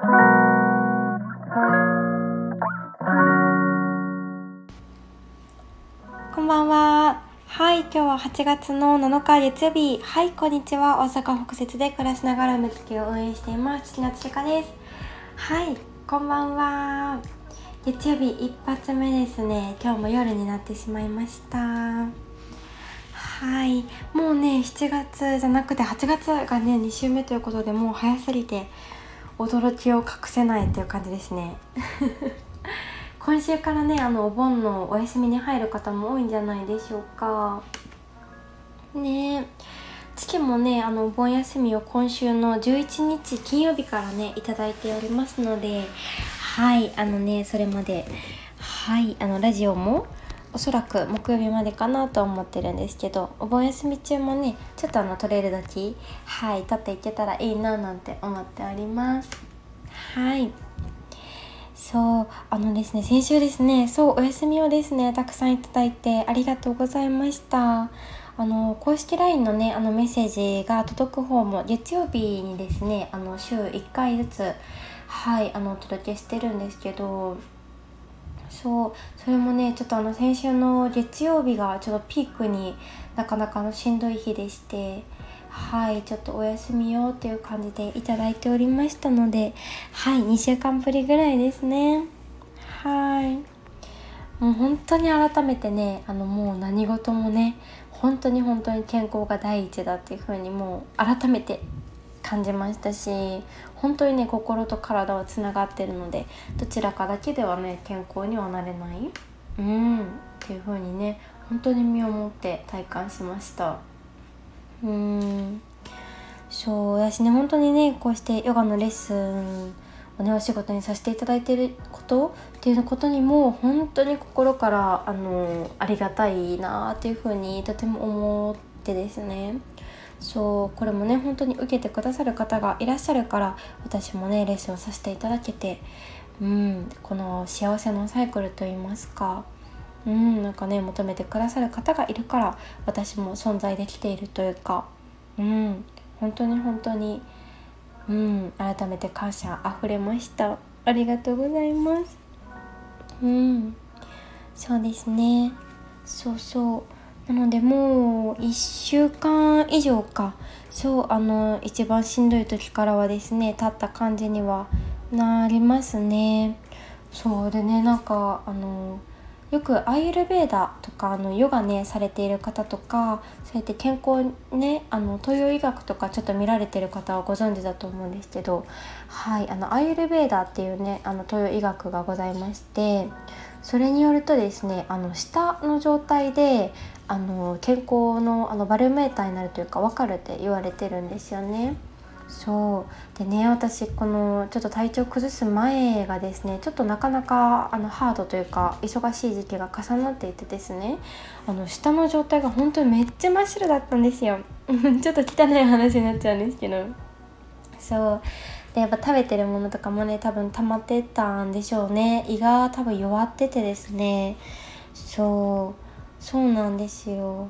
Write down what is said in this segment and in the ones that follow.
こんばんは。はい、今日は8月の7日月曜日。はい、こんにちは。大阪北節で暮らしながらむつきを運営しています。月夏しかです。はい、こんばんは。月曜日一発目ですね。今日も夜になってしまいました。はい、もうね、7月じゃなくて8月がね、2週目ということでもう早すぎて驚きを隠せないっていう感じですね。今週からねあのお盆のお休みに入る方も多いんじゃないでしょうかね月もねあのお盆休みを今週の11日金曜日からねいただいておりますのではいあのねそれまではいあのラジオもおそらく木曜日までかなと思ってるんですけどお盆休み中もねちょっとあの取れる時はい撮っていけたらいいななんて思っております。はい。そうあのですね先週ですねそうお休みをですねたくさんいただいてありがとうございました。あの公式 LINE のねあのメッセージが届く方も月曜日にですねあの週1回ずつはいあのお届けしてるんですけどそう。それもねちょっとあの先週の月曜日がちょっとピークになかなかのしんどい日でしてはいちょっとお休みよっていう感じでいただいておりましたのではい2週間ぶりぐらいですね。はい。もう本当に改めてねあのもう何事もね本当に本当に健康が第一だっていう風にもう改めて感じましたし本当にね心と体はつながってるのでどちらかだけではね健康にはなれない。うん。っていう風にね本当に身をもって体感しました。うん。そう私ね本当にねこうしてヨガのレッスンをねお仕事にさせていただいてることっていうことにも本当に心からあのありがたいなっていうふうにとても思ってですね。そうこれもね本当に受けてくださる方がいらっしゃるから私もねレッスンをさせていただけてうんこの幸せのサイクルといいますか。うんなんかね求めてくださる方がいるから私も存在できているというか。うん本当に本当にうん改めて感謝あふれました。ありがとうございます。うんそうですね。そうそう。なのでもう1週間以上か。そうあの一番しんどい時からはですね立った感じにはなりますね。そうでねなんかあのよくアイユルベーダとかあのヨガねされている方とかそうやって健康ねあの東洋医学とかちょっと見られてる方はご存知だと思うんですけどはいあのアイユルベーダっていうねあの東洋医学がございましてそれによるとですねあの下の状態であの健康のあのバルメーターになるというか分かるって言われてるんですよね。そう。でね私このちょっと体調崩す前がですねちょっとなかなかあのハードというか忙しい時期が重なっていてですねあの下の状態が本当にめっちゃ真っ白だったんですよ。ちょっと汚い話になっちゃうんですけど。そう。でやっぱ食べてるものとかもね多分溜まってたんでしょうね。胃が多分弱っててですね。そう。そうなんですよ。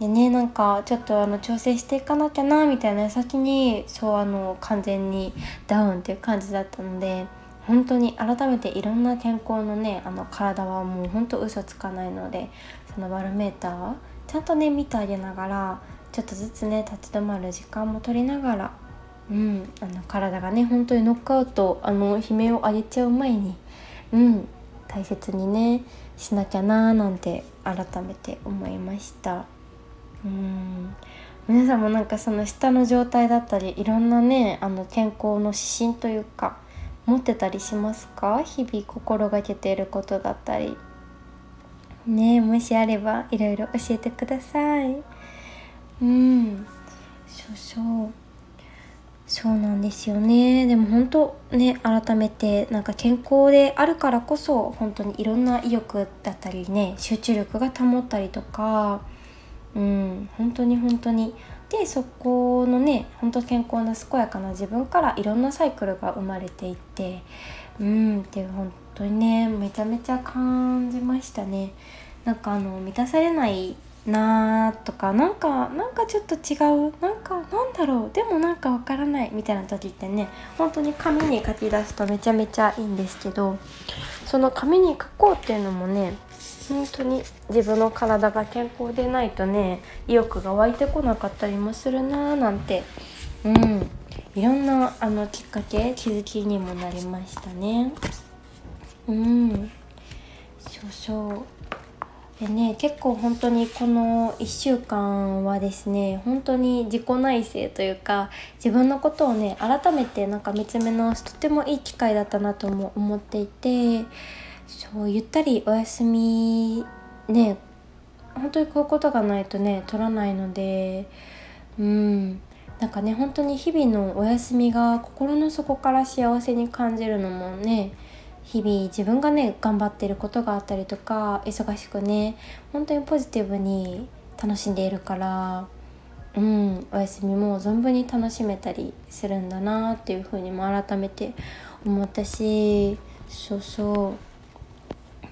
でねなんかちょっとあの調整していかなきゃなみたいな先にそうあの完全にダウンっていう感じだったので本当に改めていろんな健康のねあの体はもうほんと嘘つかないのでそのバロメーターちゃんとね見てあげながらちょっとずつね立ち止まる時間も取りながらうんあの体がね本当にノックアウトあの悲鳴を上げちゃう前にうん大切にねしなきゃなーなんて改めて思いました。うん。皆さんもなんかその下の状態だったりいろんなねあの健康の指針というか持ってたりしますか？日々心がけていることだったり。ねもしあればいろいろ教えてください。うん。そうそうそうなんですよね。でも本当ね改めてなんか健康であるからこそ本当にいろんな意欲だったりね集中力が保ったりとかうん本当に本当に。でそこのね本当健康な健やかな自分からいろんなサイクルが生まれていってうんって本当にねめちゃめちゃ感じましたね。なんかあの満たされないなとかなんかなんかちょっと違うなんかなんだろうでもなんかわからないみたいな時ってね本当に紙に書き出すとめちゃめちゃいいんですけどその紙に書こうっていうのもね本当に自分の体が健康でないとね意欲が湧いてこなかったりもするなーなんてうん。いろんなあのきっかけ気づきにもなりましたね。うん。そうそうでね結構本当にこの1週間はですね本当に自己内省というか自分のことをね改めてなんか見つめ直すとてもいい機会だったなとも思っていてそうゆったりお休みね本当にこういうことがないとね取らないのでうんなんかね本当に日々のお休みが心の底から幸せに感じるのもね日々自分がね頑張ってることがあったりとか忙しくね本当にポジティブに楽しんでいるからうんお休みも存分に楽しめたりするんだなっていうふうにも改めて思ったしそうそ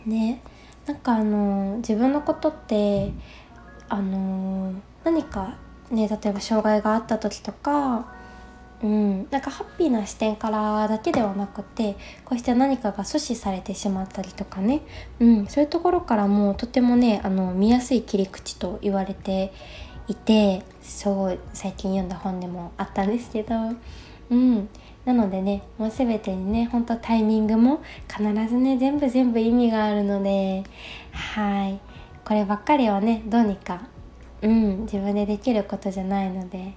う。ねなんかあの自分のことってあの何かね例えば障害があった時とかうん、なんかハッピーな視点からだけではなくてこうして何かが阻止されてしまったりとかね、うん、そういうところからもとてもねあの見やすい切り口と言われていてそう最近読んだ本でもあったんですけど、うん、なのでねもう全てにねほんとタイミングも必ずね全部全部意味があるのではい。こればっかりはねどうにか、うん、自分でできることじゃないので。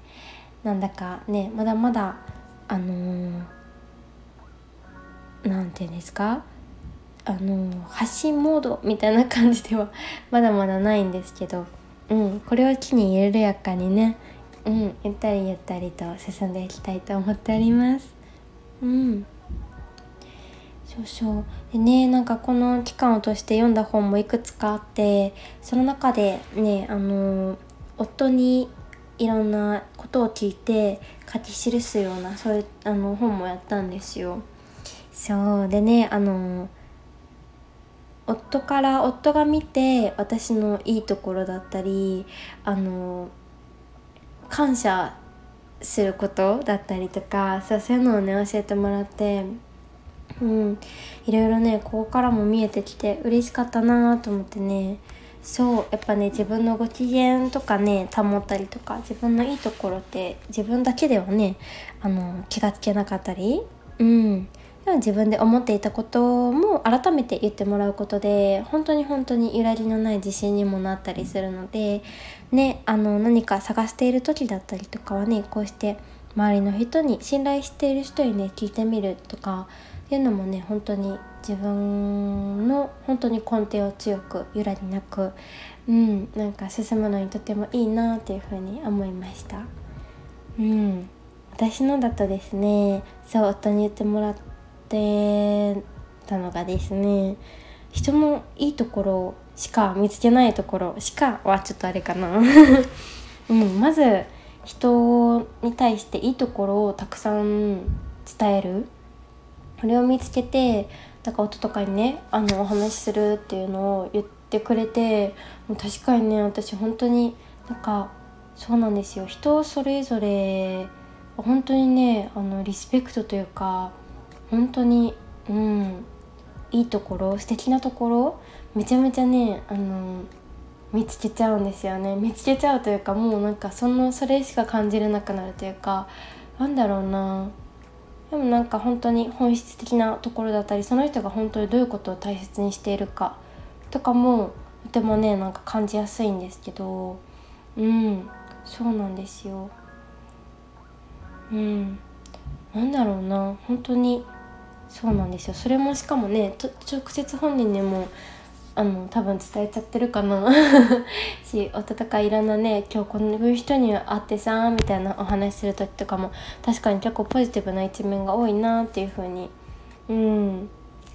なんだかねまだまだあの何、て言うんですか？あのー、発信モードみたいな感じでは まだまだないんですけど、うん、これを機に緩やかにね、うん、ゆったりゆったりと進んでいきたいと思っております。うん。そうそう。でねなんかこの期間を通して読んだ本もいくつかあってその中でねあの夫にいろんなことを聞いて書き記すようなそういうあの本もやったんですよ。そうでねあの夫から夫が見て私のいいところだったりあの感謝することだったりとかそうそういうのをね教えてもらってうんいろいろねここからも見えてきて嬉しかったなと思ってねそうやっぱね自分のご機嫌とかね保ったりとか自分のいいところって自分だけではねあの気がつけなかったり。うん。自分で思っていたことも改めて言ってもらうことで本当に本当に揺らぎのない自信にもなったりするのでねあの何か探している時だったりとかはねこうして周りの人に信頼している人にね聞いてみるとかいうのもね本当に自分の本当に根底を強く揺らぎなく、うん、なんか進むのにとてもいいなっていうふうに思いました。うん、私のだとですねそう夫に言ってもらってたのがですね人のいいところしか見つけないところしかはちょっとあれかな、うん、まず人に対していいところをたくさん伝える。これを見つけてなんか夫とかにねあのお話しするっていうのを言ってくれて確かにね私本当になんかそうなんですよ。人それぞれ本当にねあのリスペクトというか本当にうんいいところ素敵なところめちゃめちゃねあの見つけちゃうんですよね。見つけちゃうというかもうなんかそのそれしか感じれなくなるというかなんだろうな。でもなんか本当に本質的なところだったりその人が本当にどういうことを大切にしているかとかもとてもねなんか感じやすいんですけどうんそうなんですよ。うんなんだろうな本当にそうなんですよ。それもしかもね直接本人にもあの多分伝えちゃってるかな。し夫とかいろんなね今日こういう人に会ってさみたいなお話する時とかも確かに結構ポジティブな一面が多いなっていう風に。うん。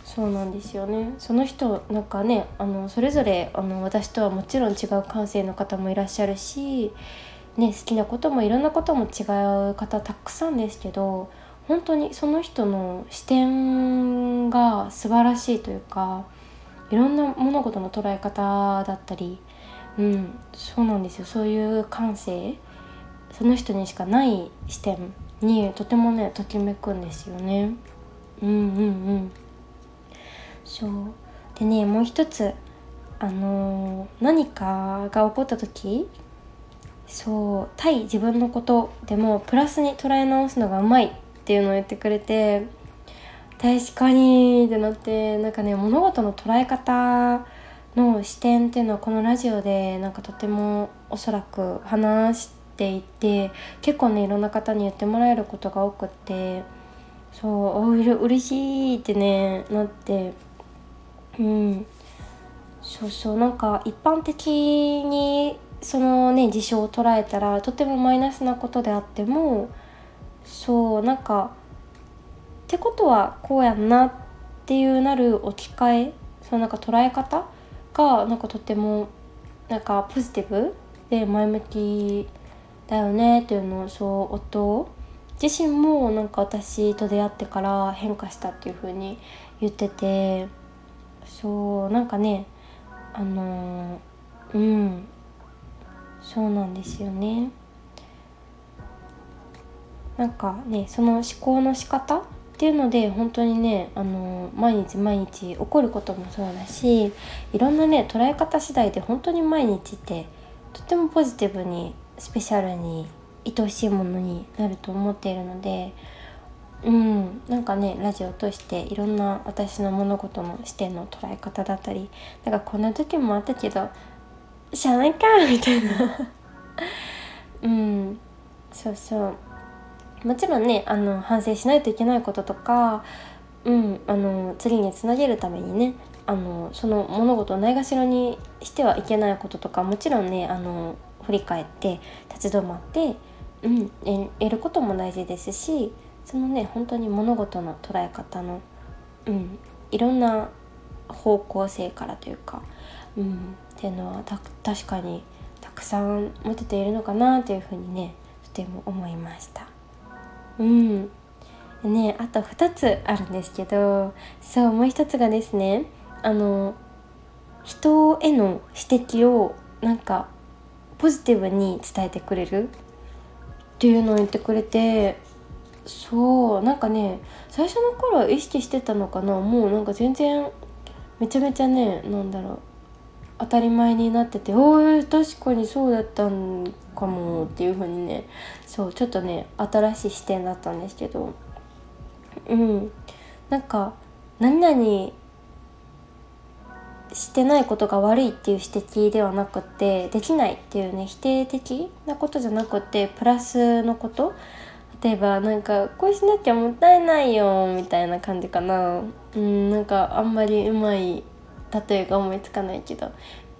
そうなんですよね。その人なんかねあのそれぞれあの私とはもちろん違う感性の方もいらっしゃるし、ね、好きなこともいろんなことも違う方たくさんですけど本当にその人の視点が素晴らしいというかいろんな物事の捉え方だったり、うんそうなんですよ。そういう感性その人にしかない視点にとてもねときめくんですよね。うんうんうん。そう。でねもう一つあのー、何かが起こった時そう対自分のことでもプラスに捉え直すのがうまいっていうのを言ってくれて確かにってなってなんかね物事の捉え方の視点っていうのはこのラジオでなんかとてもおそらく話していて結構ねいろんな方に言ってもらえることが多くってそうおうれ嬉しいってねなってうん。そうそうなんか一般的にそのね事象を捉えたらとてもマイナスなことであってもそうなんかってことはこうやんなっていうなる置き換えそのなんか捉え方がなんかとてもなんかポジティブで前向きだよねっていうのをそう夫自身もなんか私と出会ってから変化したっていう風に言ってて。そうなんかねあのうんそうなんですよね。なんかねその思考の仕方っていうので本当にねあの毎日毎日起こることもそうだしいろんなね捉え方次第で本当に毎日ってとてもポジティブにスペシャルに愛しいものになると思っているのでうんなんかねラジオを通していろんな私の物事の視点の捉え方だったりなんかこんな時もあったけどしゃあないかみたいな。うんそうそう。もちろんねあの反省しないといけないこととかうんあの次につなげるためにねあのその物事をないがしろにしてはいけないこととかもちろんねあの振り返って立ち止まって、うん、得ることも大事ですしそのね本当に物事の捉え方の、うん、いろんな方向性からというか、うん、っていうのは確かにたくさん持てているのかなというふうにねとても思いました。うん。ねあと2つあるんですけどそうもう一つがですねあの人への指摘をなんかポジティブに伝えてくれるっていうのを言ってくれてそうなんかね最初の頃意識してたのかなもうなんか全然めちゃめちゃねなんだろう当たり前になってておお確かにそうだったんかもっていう風にねそうちょっとね新しい視点だったんですけどうん。なんか何々してないことが悪いっていう指摘ではなくってできないっていうね否定的なことじゃなくてプラスのこと。例えばなんかこうしなきゃもったいないよみたいな感じかな。うんなんかあんまりうまい例えが思いつかないけど。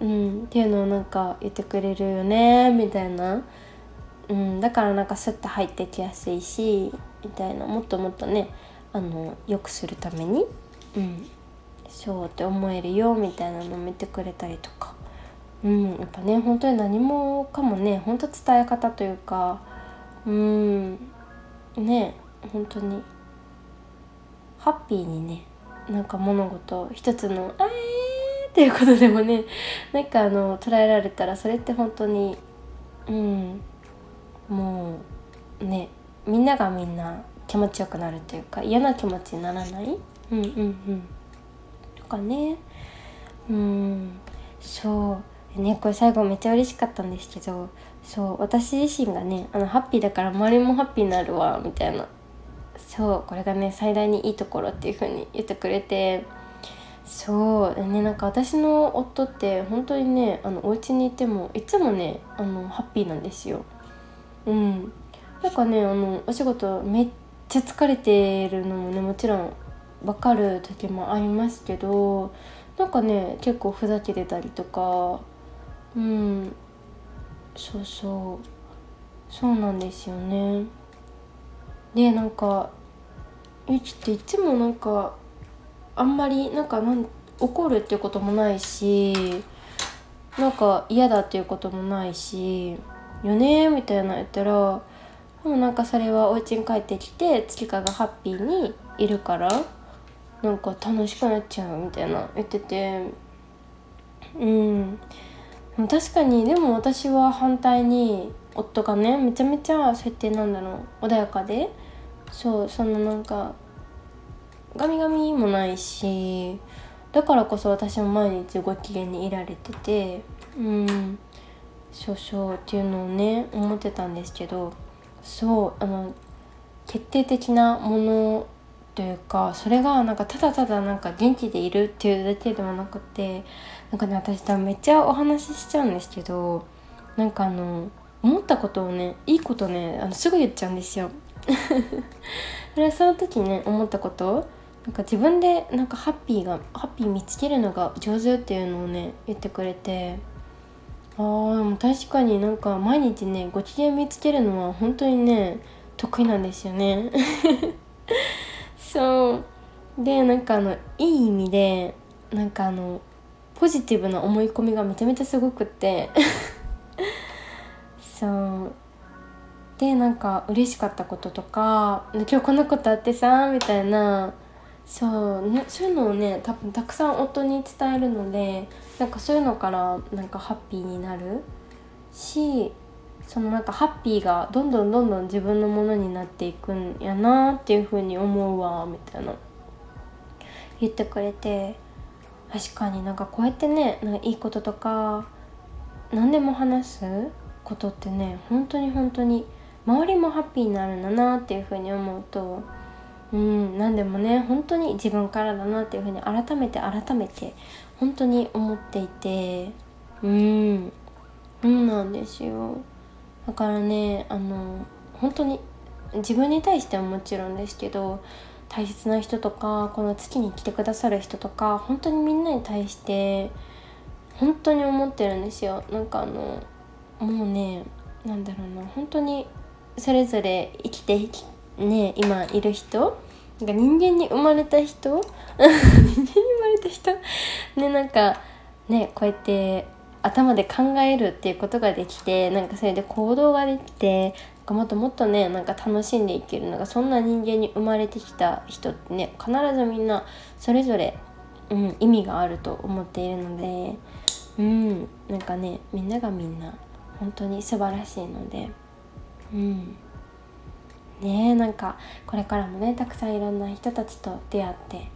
うんっていうのをなんか言ってくれるよねみたいな。うんだからなんかスッと入ってきやすいしみたいな。もっともっとねあの良くするためにうんそうって思えるよみたいなのを見てくれたりとか。うんやっぱね本当に何もかもね本当伝え方というかうんね本当にハッピーにねなんか物事一つの「あえー!」っていうことでもねなんかあの捉えられたらそれって本当にうんもうねみんながみんな気持ちよくなるというか嫌な気持ちにならない？うんうんうん。とかね。うんそう。ねこれ最後めっちゃ嬉しかったんですけどそう私自身がねあのハッピーだから周りもハッピーになるわみたいな。そうこれがね最大にいいところっていう風に言ってくれてそうね。なんか私の夫って本当にねあのお家にいてもいつもねあのハッピーなんですよ。うん。なんかねあのお仕事めっちゃ疲れてるのもねもちろん分かる時もありますけどなんかね結構ふざけてたりとかうん。そうそう。そうなんですよね。でなんかゆきっていつもなんかあんまりなんかなん怒るっていうこともないしなんか嫌だっていうこともないしよねみたいな言ったらでもなんかそれはお家に帰ってきて月花がハッピーにいるからなんか楽しくなっちゃうみたいな言ってて。うん。確かにでも私は反対に夫がねめちゃめちゃ設定なんだろう穏やかで。そうそんななんかガミガミもないしだからこそ私も毎日ご機嫌にいられててうん少々っていうのをね思ってたんですけどそうあの決定的なものというかそれがなんかただただなんか元気でいるっていうだけでもなくてなんかね私多分めっちゃお話ししちゃうんですけどなんかあの思ったことをねいいことねあのすぐ言っちゃうんですよ。それはその時ね思ったことなんか自分でなんかハッピーがハッピー見つけるのが上手っていうのをね言ってくれてあー確かになんか毎日ねご機嫌見つけるのは本当にね得意なんですよね。そう。でなんかあのいい意味でなんかあのポジティブな思い込みがめちゃめちゃすごくって。そう。でなんか嬉しかったこととか「今日こんなことあってさ」みたいなそうねそういうのをね多分たくさん夫に伝えるのでなんかそういうのからなんかハッピーになるしそのなんかハッピーがどんどんどんどん自分のものになっていくんやなっていう風に思うわみたいな。言ってくれて確かになんかこうやってねなんかいいこととか何でも話すことってね本当に本当に周りもハッピーになるんだなっていう風に思うとうん何でもね本当に自分からだなっていう風に改めて改めて本当に思っていてうんそうなんですよ。だからねあの本当に自分に対してはもちろんですけど大切な人とかこの月に来てくださる人とか本当にみんなに対して本当に思ってるんですよ。なんかあのもうねなんだろうな本当にそれぞれ生きてね今いる人なんか人間に生まれた人 人間に生まれた人ねなんかねこうやって頭で考えるっていうことができてなんかそれで行動ができてもっともっとねなんか楽しんでいけるのがそんな人間に生まれてきた人ってね必ずみんなそれぞれ、うん、意味があると思っているのでうんなんかねみんながみんな本当に素晴らしいのでうん。ねなんかこれからもねたくさんいろんな人たちと出会って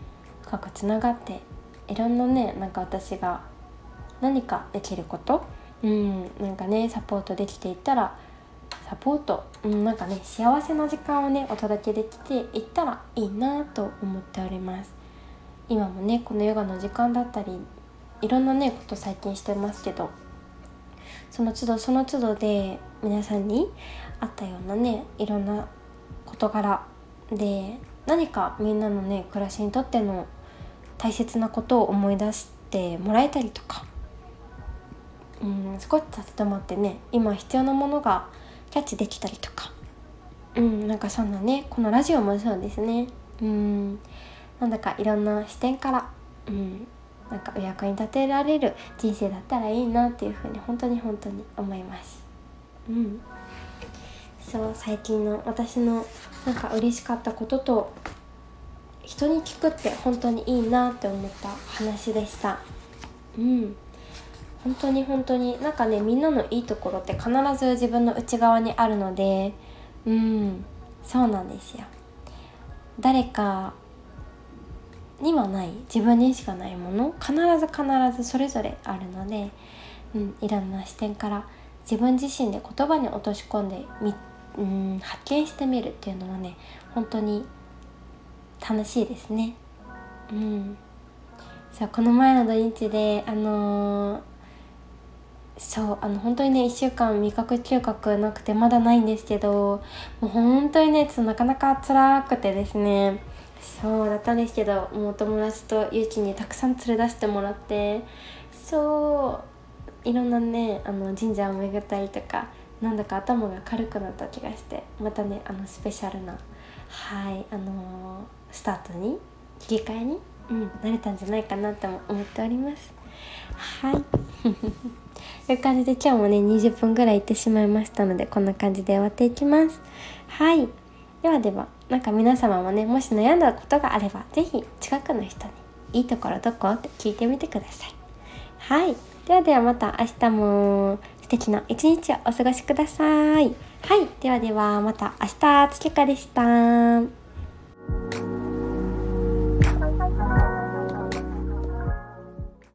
深くつながっていろんなねなんか私が何かできることうんなんかねサポートできていったらサポート、うん、なんかね幸せな時間をねお届けできていったらいいなと思っております。今もねこのヨガの時間だったりいろんなねこと最近してますけどその都度その都度で皆さんにあったようなねいろんな事柄で何かみんなのね暮らしにとっての大切なことを思い出してもらえたりとか。うん少し立ち止まってね今必要なものがキャッチできたりとか。うんなんかそんなねこのラジオもそうですね。うんなんだかいろんな視点からうんなんかお役に立てられる人生だったらいいなっていうふうに本当に本当に思います。うん。そう最近の私のなんか嬉しかったことと人に聞くって本当にいいなって思った話でした。うん。本当に本当になんかねみんなのいいところって必ず自分の内側にあるのでうん。そうなんですよ。誰かにはない。自分にしかないもの。必ず必ずそれぞれあるので、うん、いろんな視点から自分自身で言葉に落とし込んでみ、うん、発見してみるっていうのはね本当に楽しいですね。うん、そうこの前の土日であのーそうあの本当にね1週間味覚嗅覚なくてまだないんですけどもう本当にねちょっとなかなか辛くてですねそうだったんですけどもう友達とゆうきにたくさん連れ出してもらってそういろんなねあの神社を巡ったりとかなんだか頭が軽くなった気がしてまたねあのスペシャルなはいあのー、スタートに切り替えに、うん、なれたんじゃないかなとも思っております。はい。という感じで今日もね20分ぐらい行ってしまいましたのでこんな感じで終わっていきます。はい。ではではなんか皆様もねもし悩んだことがあれば是非近くの人に「いいところどこ?」って聞いてみてください。はい。ではではまた明日も。敵な一日をお過ごしください。はい。ではではまた明日つけかでした。